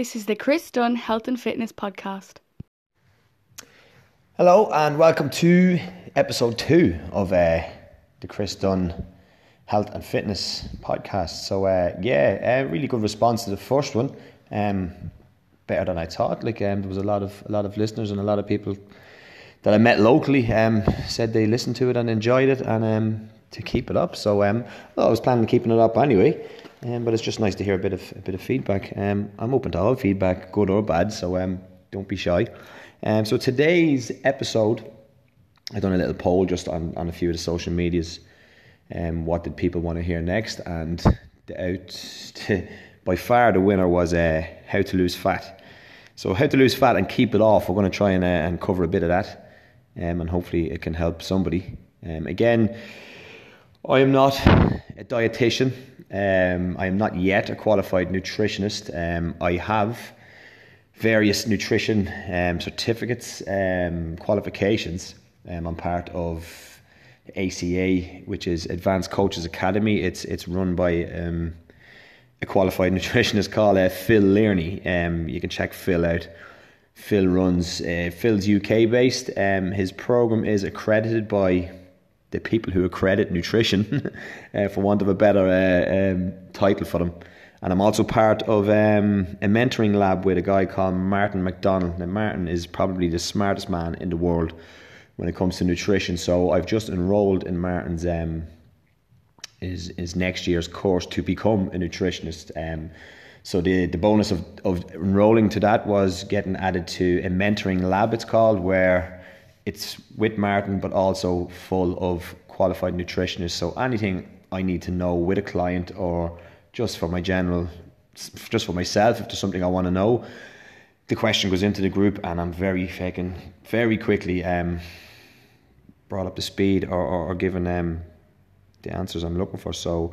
This is the Chris Dunn Health and Fitness Podcast. Hello, and welcome to episode two of uh, the Chris Dunn Health and Fitness Podcast. So, uh, yeah, uh, really good response to the first one. Um, better than I thought. Like, um, there was a lot of a lot of listeners and a lot of people that I met locally um, said they listened to it and enjoyed it, and um, to keep it up. So, um, I was planning on keeping it up anyway. Um, but it's just nice to hear a bit of a bit of feedback. Um, I'm open to all feedback, good or bad. So um, don't be shy. Um, so today's episode, I've done a little poll just on, on a few of the social medias. Um, what did people want to hear next? And the out to, by far the winner was uh, how to lose fat. So how to lose fat and keep it off. We're going to try and uh, and cover a bit of that, um, and hopefully it can help somebody. Um, again, I am not a dietitian. Um, I am not yet a qualified nutritionist. Um, I have various nutrition um, certificates, um, qualifications. Um, I'm part of ACA, which is Advanced Coaches Academy. It's it's run by um, a qualified nutritionist called uh, Phil Learney. you can check Phil out. Phil runs uh, Phil's UK based. his program is accredited by the people who accredit nutrition, uh, for want of a better uh, um, title for them. And I'm also part of um, a mentoring lab with a guy called Martin MacDonald. Now, Martin is probably the smartest man in the world when it comes to nutrition. So I've just enrolled in Martin's um, is is next year's course to become a nutritionist. Um, so the the bonus of, of enrolling to that was getting added to a mentoring lab. It's called where it's with Martin, but also full of qualified nutritionists. So anything I need to know with a client or just for my general, just for myself, if there's something I want to know, the question goes into the group, and I'm very fucking very quickly um, brought up to speed or, or, or given um, the answers I'm looking for. So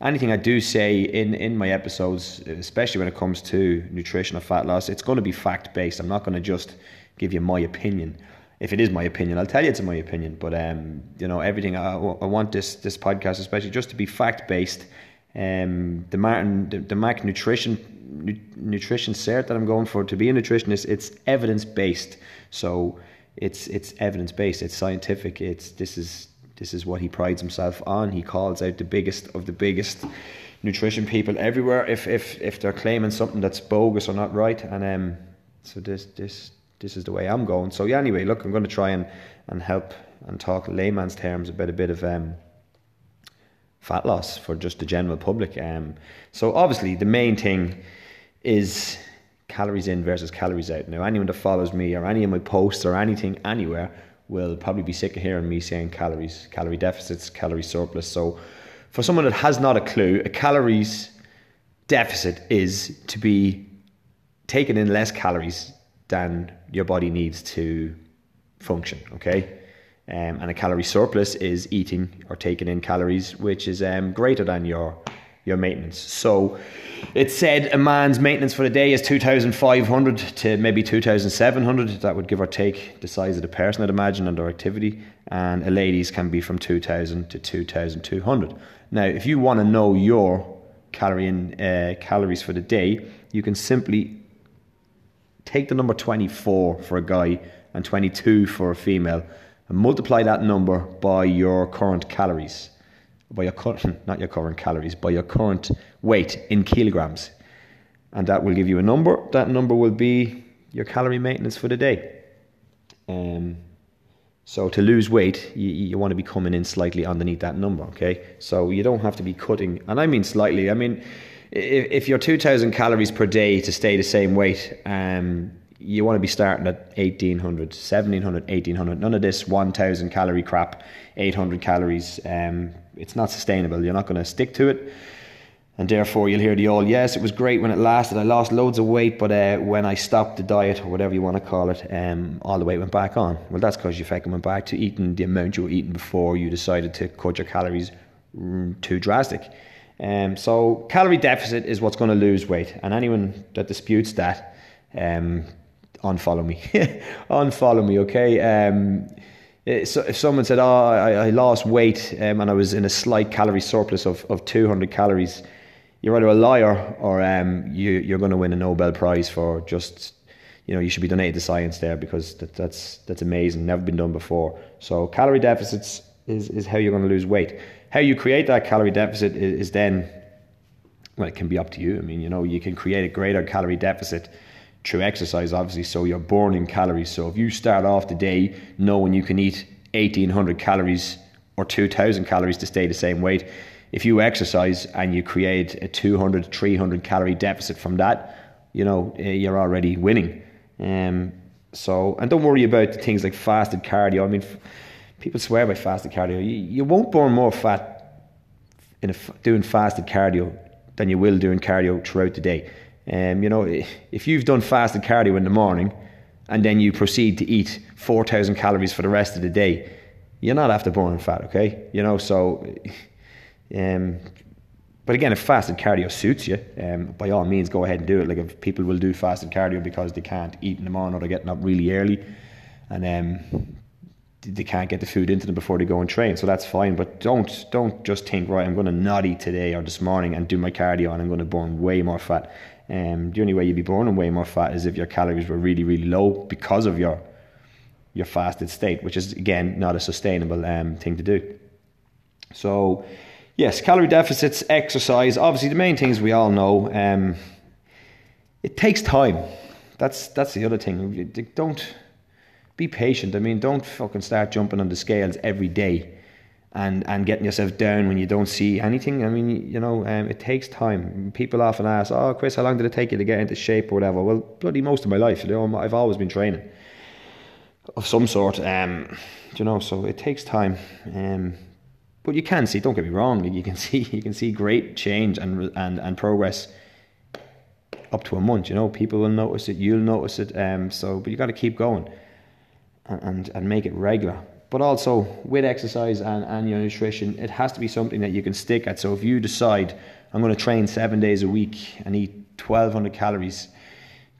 anything I do say in, in my episodes, especially when it comes to nutrition or fat loss, it's going to be fact based. I'm not going to just give you my opinion if it is my opinion, I'll tell you it's my opinion. But um, you know, everything I, I want this this podcast, especially just to be fact based. Um, the Martin, the, the Mac nutrition nu- nutrition cert that I'm going for to be a nutritionist, it's evidence based. So it's it's evidence based. It's scientific. It's this is this is what he prides himself on. He calls out the biggest of the biggest nutrition people everywhere if if if they're claiming something that's bogus or not right. And um, so this this this is the way I'm going. So yeah, anyway, look, I'm going to try and, and help and talk layman's terms about a bit of um, fat loss for just the general public. Um, so obviously the main thing is calories in versus calories out. Now anyone that follows me or any of my posts or anything anywhere will probably be sick of hearing me saying calories, calorie deficits, calorie surplus. So for someone that has not a clue, a calories deficit is to be taken in less calories than your body needs to function. Okay. Um, and a calorie surplus is eating or taking in calories which is um, greater than your your maintenance. So it said a man's maintenance for the day is 2,500 to maybe 2,700. That would give or take the size of the person, I'd imagine, and their activity. And a lady's can be from 2,000 to 2,200. Now, if you want to know your calorie in, uh, calories for the day, you can simply take the number 24 for a guy and 22 for a female and multiply that number by your current calories by your current not your current calories by your current weight in kilograms. And that will give you a number. That number will be your calorie maintenance for the day. Um, so to lose weight you, you want to be coming in slightly underneath that number okay? So you don't have to be cutting and i mean slightly i mean if, if you're 2,000 calories per day to stay the same weight, um, you want to be starting at 1800, 1700, 1800. None of this 1000 calorie crap, 800 calories. Um, it's not sustainable. You're not going to stick to it. And therefore, you'll hear the old, yes, it was great when it lasted. I lost loads of weight, but uh, when I stopped the diet, or whatever you want to call it, um, all the weight went back on. Well, that's because you fucking went back to eating the amount you were eating before you decided to cut your calories mm, too drastic. Um, so calorie deficit is what's going to lose weight, and anyone that disputes that, um, unfollow me, unfollow me, okay? Um, eh, so if someone said, "Oh, I, I lost weight um, and I was in a slight calorie surplus of, of 200 calories," you're either a liar or um, you, you're going to win a Nobel Prize for just, you know, you should be donated to science there because that, that's that's amazing, never been done before. So calorie deficits is, is how you're going to lose weight. How you create that calorie deficit is, is then, well, it can be up to you. I mean, you know, you can create a greater calorie deficit through exercise, obviously, so you're burning calories. So if you start off the day knowing you can eat 1800 calories or 2000 calories to stay the same weight, if you exercise and you create a 200, 300 calorie deficit from that, you know, eh, you're already winning. Um, so, and don't worry about things like fasted cardio. I mean, people swear by fasted cardio. You, you won't burn more fat in a, doing fasted cardio than you will doing cardio throughout the day. Um, you know, if you've done fasted cardio in the morning and then you proceed to eat 4,000 calories for the rest of the day, you're not after burning fat, okay? You know, so, um, but again, if fasted cardio suits you, um, by all means, go ahead and do it. Like if people will do fasted cardio because they can't eat in the morning or they're getting up really early, and um, they can't get the food into them before they go and train. So that's fine. But don't don't just think right. I'm going to not eat today or this morning and do my cardio and I'm going to burn way more fat. Um, the only way you'd be burning way more fat is if your calories were really really low because of your your fasted state, which is again not a sustainable um, thing to do. So yes, calorie deficits, exercise. Obviously, the main things we all know. Um, it takes time. That's that's the other thing. Don't be patient. I mean, don't fucking start jumping on the scales every day and and getting yourself down when you don't see anything. I mean, you know, um, it takes time. People often ask, "Oh, Chris, how long did it take you to get into shape or whatever?" Well, bloody most of my life. You know, I've always been training of some sort. Um, you know, so it takes time. Um, but you can see. Don't get me wrong. You can see you can see great change and and and progress up to a month. You know, people will notice it. You'll notice it. Um, so, but you got to keep going and, and make it regular. But also with exercise and, and your nutrition, it has to be something that you can stick at. So if you decide I'm going to train seven days a week and eat 1200 calories,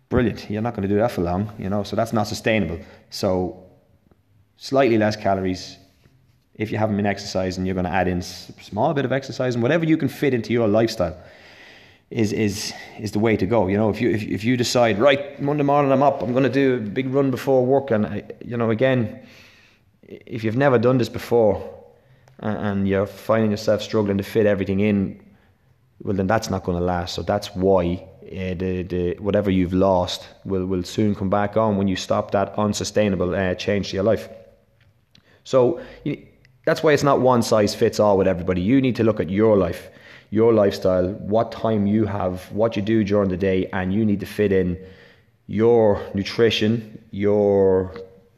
brilliant. You're not going to do that for long, you know, so that's not sustainable. So slightly less calories. If you haven't been exercising, you're going to add in a small bit of exercise and whatever you can fit into your lifestyle is is is the way to go. You know, if you if, if you decide right Monday morning I'm up, I'm going to do a big run before work, and I, you know again, if you've never done this before, and you're finding yourself struggling to fit everything in, well then that's not going to last. So that's why uh, the the whatever you've lost will will soon come back on when you stop that unsustainable uh, change to your life. So you, that's why it's not one size fits all with everybody. You need to look at your life your lifestyle, what time you have, what you do during the day, and you need to fit in your nutrition, your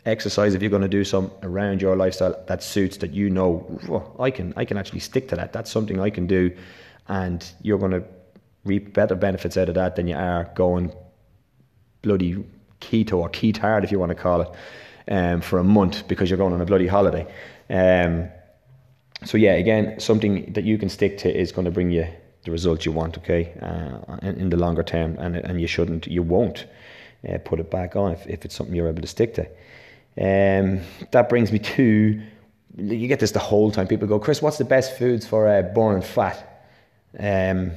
exercise if you're going to do some around your lifestyle that suits that you know I can I can actually stick to that. That's something I can do, and you're going to reap better benefits out of that than you are going bloody keto or ketard if you want to call it um, for a month because you're going on a bloody holiday. Um, so yeah, again, something that you can stick to is going to bring you the results you want. Okay, uh, in, in, the longer term, and and you shouldn't, you won't uh, put it back on if, if it's something you're able to stick to. Um, that brings me to you get this the whole time. People go, Chris, what's the best foods for uh, burning fat? Um,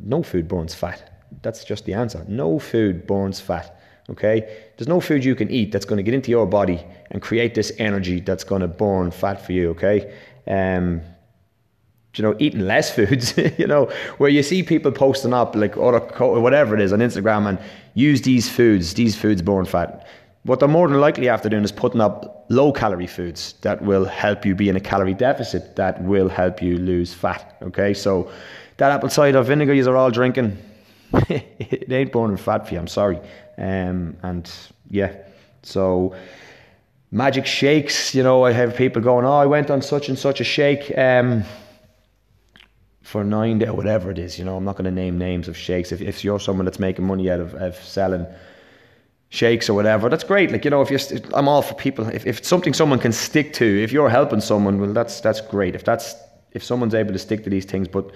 no food burns fat. That's just the answer. No food burns fat. Okay, there's no food you can eat that's going to get into your body and create this energy that's going to burn fat for you. Okay, um, you know, eating less foods, you know, where you see people posting up like or whatever it is on Instagram and use these foods, these foods burn fat. What they're more than likely after doing is putting up low calorie foods that will help you be in a calorie deficit, that will help you lose fat. Okay, so that apple cider vinegar you are all drinking, it ain't burning fat for you. I'm sorry. Um, and yeah, so magic shakes. You know, I have people going, "Oh, I went on such and such a shake um, for nine days, whatever it is." You know, I'm not going to name names of shakes. If, if you're someone that's making money out of, of selling shakes or whatever, that's great. Like you know, if you're, I'm all for people. If, if it's something someone can stick to, if you're helping someone, well, that's that's great. If that's if someone's able to stick to these things, but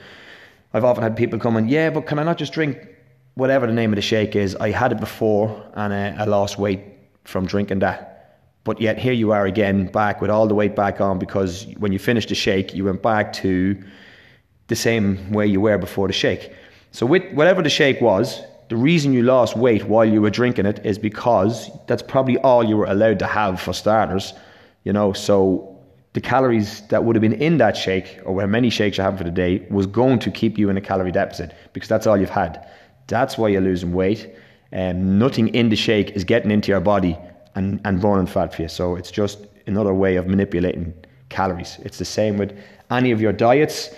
I've often had people come and, yeah, but can I not just drink whatever the name of the shake is? I had it before and uh, I lost weight from drinking that but yet here you are again, back with all the weight back on because when you finished the shake, you went back to the same way you were before the shake. So with whatever the shake was, the reason you lost weight while you were drinking it is because that's probably all you were allowed to have for starters. You know, so the calories that would have been in that shake, or how many shakes you have for the day, was going to keep you in a calorie deficit because that's all you've had. That's why you're losing weight. And um, nothing in the shake is getting into your body and, and burning fat for you. So it's just another way of manipulating calories. It's the same with any of your diets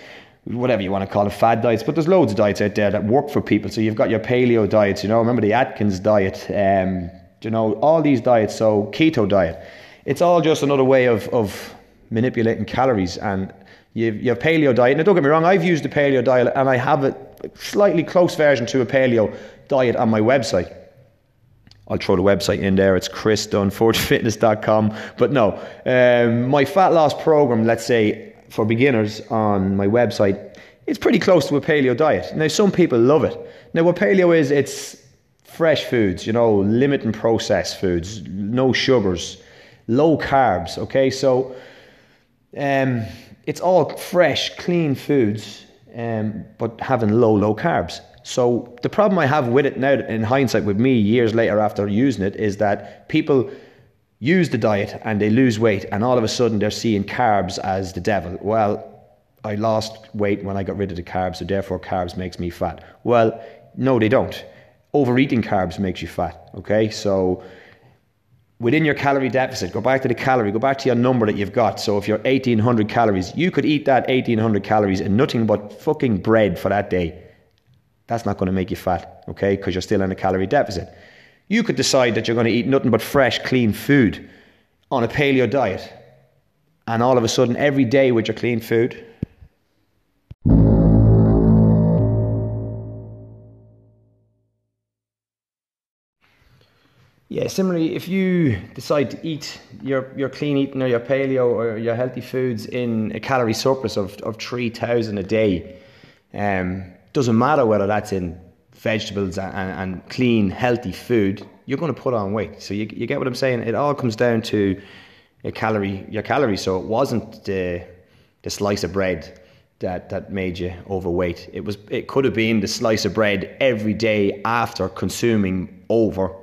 whatever you want to call it, fad diets. But there's loads of diets out there that work for people. So you've got your paleo diets, you know, remember the Atkins diet, um, you know, all these diets. So keto diet, it's all just another way of, of manipulating calories. And you you have paleo diet. Now, don't get me wrong, I've used the paleo diet and I have a slightly close version to a paleo diet on my website. I'll throw the website in there. It's chrisdunforgefitness.com. But no, um, my fat loss program, let's say, for beginners on my website, it's pretty close to a paleo diet. Now, some people love it. Now, what paleo is, it's fresh foods, you know, limiting processed foods, no sugars, low carbs. Okay, so um, it's all fresh, clean foods, um, but having low, low carbs. So the problem I have with it now, in hindsight, with me years later after using it, is that people use the diet and they lose weight, and all of a sudden they're seeing carbs as the devil. Well, I lost weight when I got rid of the carbs, so therefore carbs makes me fat. Well, no, they don't. Overeating carbs makes you fat. Okay, so within your calorie deficit, go back to the calorie, go back to your number that you've got. So if you're 1800 calories, you could eat that 1800 calories and nothing but fucking bread for that day. That's not going to make you fat, okay? Because you're still in a calorie deficit. You could decide that you're going to eat nothing but fresh, clean food on a paleo diet. And all of a sudden, every day with your clean food, Yeah, similarly, if you decide to eat your, your clean eating or your paleo or your healthy foods in a calorie surplus of, of 3,000 a day, um, doesn't matter whether that's in vegetables and, and clean, healthy food, you're going to put on weight. So you, you get what I'm saying? It all comes down to a calorie, your calories. So it wasn't the, the slice of bread that, that made you overweight. It was it could have been the slice of bread every day after consuming over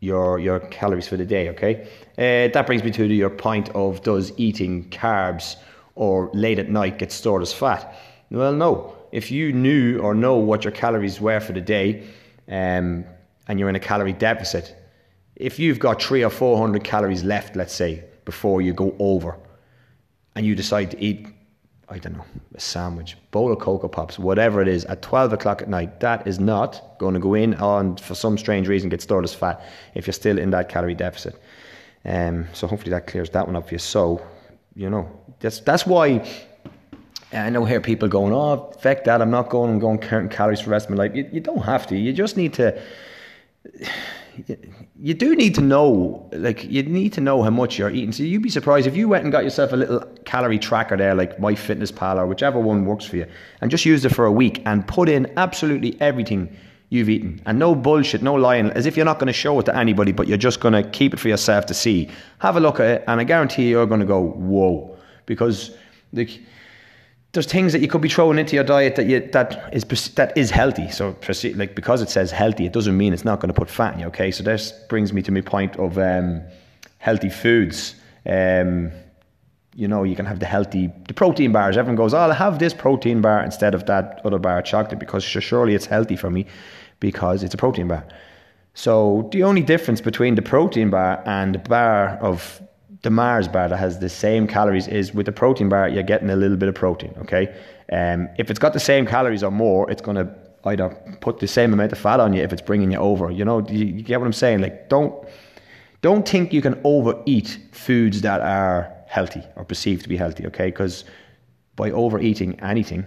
your your calories for the day. Okay, uh, that brings me to your point of does eating carbs or late at night get stored as fat? Well, no if you knew or know what your calories were for the day, um, and you're in a calorie deficit, if you've got three or four hundred calories left, let's say, before you go over, and you decide to eat, I don't know, a sandwich, bowl of Coco Pops, whatever it is, at twelve o'clock at night, that is not going to go in and for some strange reason get stored as fat if you're still in that calorie deficit. Um, so hopefully that clears that one up for you. So, you know, that's that's why I know hear people going, oh, fuck that, I'm not going and going counting calories for the rest of my life. You, you don't have to. You just need to. You, you do need to know, like, you need to know how much you're eating. So you'd be surprised if you went and got yourself a little calorie tracker there, like MyFitnessPal or whichever one works for you, and just used it for a week and put in absolutely everything you've eaten. And no bullshit, no lying, as if you're not going to show it to anybody, but you're just going to keep it for yourself to see. Have a look at it, and I guarantee you're going to go, whoa. Because, like, there's things that you could be throwing into your diet that you that is that is healthy. So like because it says healthy, it doesn't mean it's not going to put fat in you. Okay, so this brings me to my point of um, healthy foods. Um, you know, you can have the healthy the protein bars. Everyone goes, "Oh, I'll have this protein bar instead of that other bar of chocolate because surely it's healthy for me because it's a protein bar." So the only difference between the protein bar and the bar of the Mars bar that has the same calories is with the protein bar, you're getting a little bit of protein, okay? Um, if it's got the same calories or more, it's going to either put the same amount of fat on you if it's bringing you over. You know, you, you get what I'm saying? Like, don't don't think you can overeat foods that are healthy or perceived to be healthy, okay? Because by overeating anything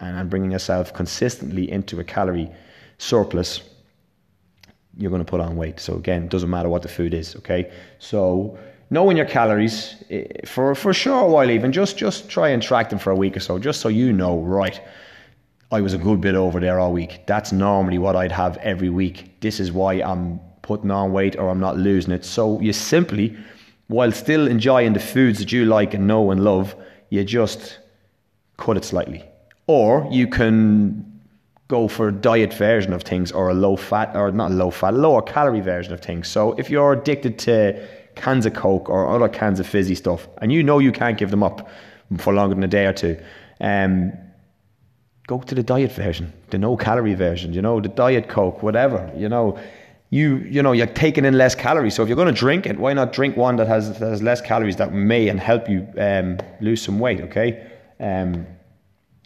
and, and bringing yourself consistently into a calorie surplus, you're going to put on weight. So again, it doesn't matter what the food is, okay? So knowing your calories eh, for for a while, even just just try and track them for a week or so, just so you know, right. I was a good bit over there all week. That's normally what I'd have every week. This is why I'm putting on weight or I'm not losing it. So you simply, while still enjoying the foods that you like and know and love, you just cut it slightly. or you can go for a diet version of things or a low fat or not low fat, lower calorie version of things. So if you're addicted to cans of Coke or other cans of fizzy stuff, and you know you can't give them up for longer than a day or two, um, go to the diet version, the no calorie version, you know, the diet Coke, whatever, you know. You you know you're taking in less calories. So if you're going to drink it, why not drink one that has that has less calories that may and help you um, lose some weight? Okay, um,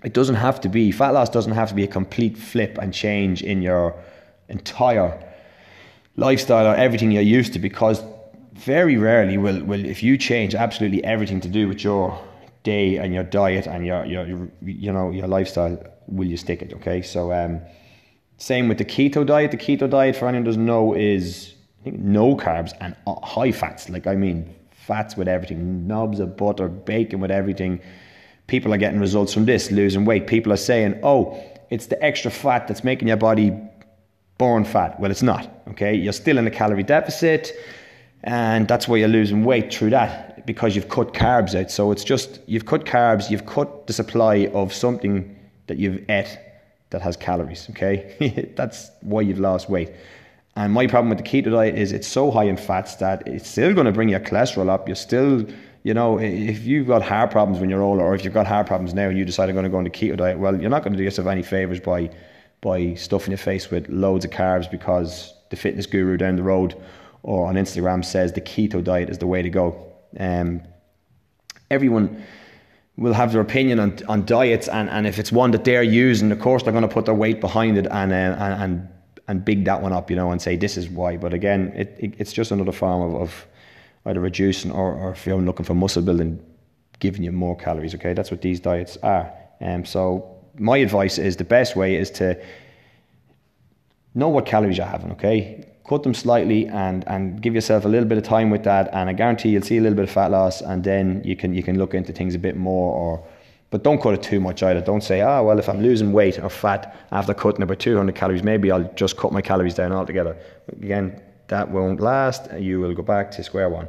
it doesn't have to be fat loss. Doesn't have to be a complete flip and change in your entire lifestyle or everything you're used to because very rarely will, will if you change absolutely everything to do with your day and your diet and your, your, your you know your lifestyle will you stick it okay? So um, same with the keto diet. The keto diet for anyone who doesn't know is no carbs and high fats. Like I mean fats with everything knobs of butter bacon with everything. People are getting results from this losing weight. People are saying oh it's the extra fat that's making your body burn fat. Well it's not okay? You're still in a calorie deficit and that's why you're losing weight through that because you've cut carbs out. So it's just you've cut carbs, you've cut the supply of something that you've ate that has calories. Okay, that's why you've lost weight. And my problem with the keto diet is it's so high in fats that it's still going to bring your cholesterol up. You're still, you know, if you've got heart problems when you're older, or if you've got heart problems now and you decide I'm going to go on the keto diet, well, you're not going to do yourself any favors by by stuffing your face with loads of carbs because the fitness guru down the road or on Instagram says the keto diet is the way to go. Um, everyone will have their opinion on, on diets, and, and if it's one that they're using, of course they're going to put their weight behind it and, uh, and and and big that one up, you know, and say this is why. But again, it, it it's just another form of, of either reducing or, or if you're looking for muscle building, giving you more calories. Okay, that's what these diets are. Um, so my advice is the best way is to know what calories you're having. Okay, cut them slightly and and give yourself a little bit of time with that and I guarantee you'll see a little bit of fat loss and then you can you can look into things a bit more or but don't cut it too much either. Don't say, ah, well, if I'm losing weight or fat after cutting about 200 calories, maybe I'll just cut my calories down altogether. Again, that won't last. You will go back to square one.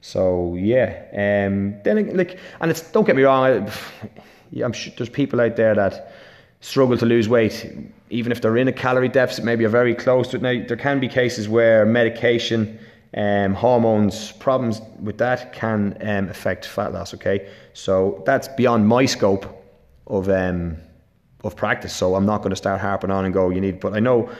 So yeah, um, then like, and it's don't get me wrong. I, I'm sure there's people out there that struggle to lose weight, even if they're in a calorie deficit, maybe are very close to it. Now, there can be cases where medication, um, hormones, problems with that can um, affect fat loss. Okay, so that's beyond my scope of um, of practice. So I'm not going to start harping on and go, you need. But I know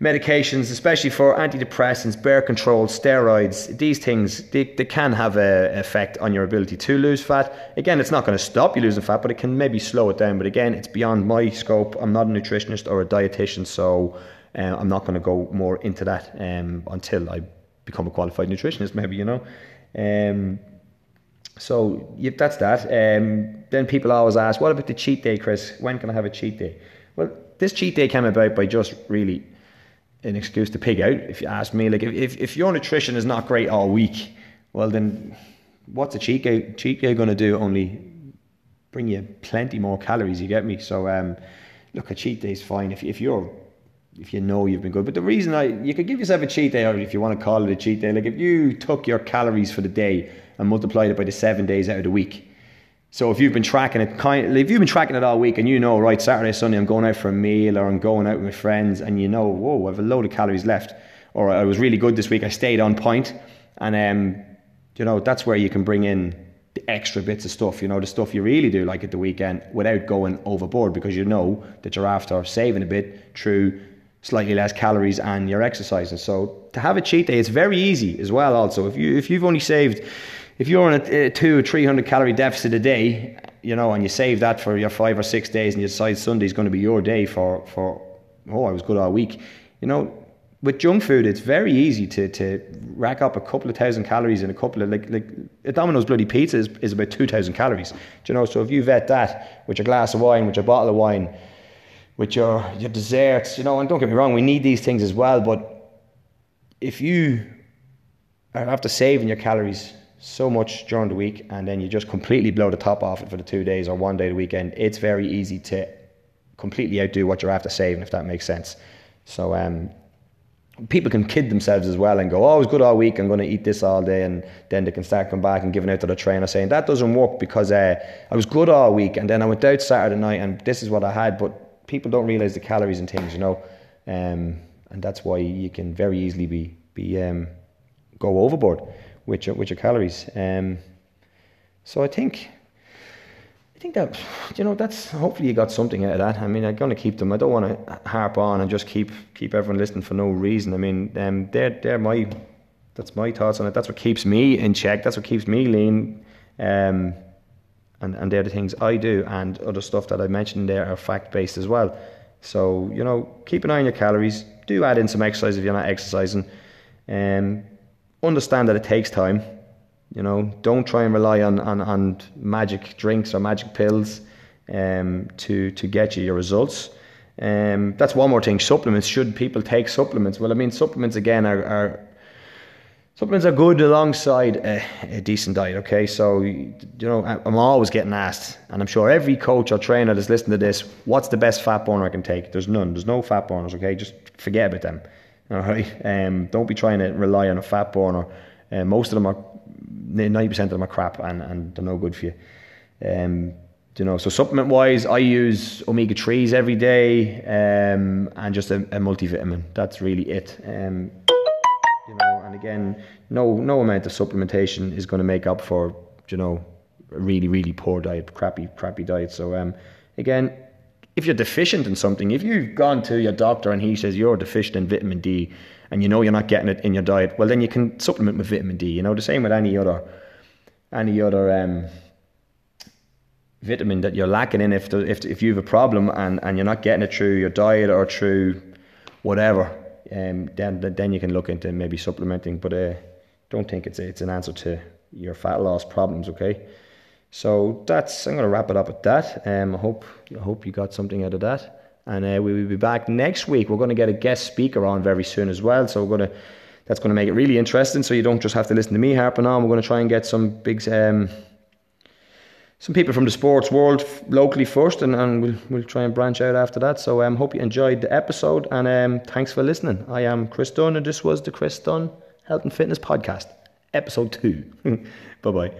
medications, especially for antidepressants, birth control, steroids, these things, they, they can have an effect on your ability to lose fat. Again, it's not going to stop you losing fat, but it can maybe slow it down. But again, it's beyond my scope. I'm not a nutritionist or a dietitian, so uh, I'm not going to go more into that um, until I become a qualified nutritionist, maybe, you know. Um, so yeah, that's that. Um, then people always ask, what about the cheat day, Chris? When can I have a cheat day? Well, this cheat day came about by just really an excuse to pig out, if you ask me. Like if, if, if your nutrition is not great all week, well then what's a cheat day cheat day gonna do? Only bring you plenty more calories, you get me? So um, look a cheat day is fine if if you're if you know you've been good. But the reason I you could give yourself a cheat day or if you want to call it a cheat day, like if you took your calories for the day and multiplied it by the seven days out of the week so if you've been tracking it, kind if you've been tracking it all week, and you know, right, Saturday, Sunday, I'm going out for a meal, or I'm going out with my friends, and you know, whoa, I have a load of calories left, or I was really good this week, I stayed on point, and um, you know, that's where you can bring in the extra bits of stuff, you know, the stuff you really do like at the weekend, without going overboard, because you know that you're after saving a bit through slightly less calories and you're exercising. So to have a cheat day, it's very easy as well. Also, if you if you've only saved if you're on a, a two three hundred calorie deficit a day, you know, and you save that for your five or six days, and you decide Sunday's going to be your day for for oh, I was good all week, you know. With junk food, it's very easy to, to rack up a couple of thousand calories in a couple of like like a Domino's bloody pizza is, is about two thousand calories. Do you know? So if you vet that with your glass of wine, with your bottle of wine, with your your desserts, you know, and don't get me wrong, we need these things as well. But if you are after saving your calories so much during the week and then you just completely blow the top off it for the two days or one day the weekend, it's very easy to completely outdo what you're after saving, if that makes sense. So, um, people can kid themselves as well and go, oh, I was good all week, I'm going to eat this all day. And then they can start coming back and giving out to the trainer saying, that doesn't work because uh, I was good all week. And then I went out Saturday night and this is what I had. But people don't realize the calories and things, you know. Um, and that's why you can very easily be, be um, go overboard with your, with your calories. Um, so I think I think that you know that's hopefully you got something out of that. I mean, I'm going to keep them. I don't want to harp on and just keep keep everyone listening for no reason. I mean, um, they're they're my that's my thoughts on it. That's what keeps me in check. That's what keeps me lean. Um, and and they're the things I do, and other stuff that I mentioned there are fact based as well. So you know, keep an eye on your calories. Do add in some exercise if you're not exercising. Um, understand that it takes time you know, don't try and rely on, on, on magic drinks or magic pills um, to to get you your results. Um, that's one more thing. Supplements. Should people take supplements? Well, I mean, supplements again are, are supplements are good alongside a, a, decent diet. Okay, so you know I'm always getting asked, and I'm sure every coach or trainer that's listening to this, what's the best fat burner I can take? There's none. There's no fat burners. Okay, just forget about them. All right. Um, don't be trying to rely on a fat burner. Uh, most of them are ninety percent of them are crap and, and they're no good for you. Um, you know, so supplement wise, I use omega threes every day, um, and just a, a, multivitamin. That's really it. Um, you know, and again, no no amount of supplementation is going to make up for you know a really really poor diet, crappy crappy diet. So um, again, if you're deficient in something, if you've gone to your doctor and he says you're deficient in vitamin D, and you know you're not getting it in your diet, well then you can supplement with vitamin D. You know the same with any other any other um, vitamin that you're lacking in. If, the, if if you have a problem and, and you're not getting it through your diet or through whatever, um, then then you can look into maybe supplementing. But uh, don't think it's it's an answer to your fat loss problems. Okay. So that's I'm going to wrap it up at that. Um, I hope I hope you got something out of that and uh, we will be back next week. We're going to get a guest speaker on very soon as well, so we're going to that's going to make it really interesting. So you don't just have to listen to me harping on. We're going to try and get some big um, some people from the sports world locally first, and, and we'll we'll try and branch out after that. So I um, hope you enjoyed the episode, and um, thanks for listening. I am Chris Dunn, and this was the Chris Dunn Health and Fitness Podcast, episode two. bye bye.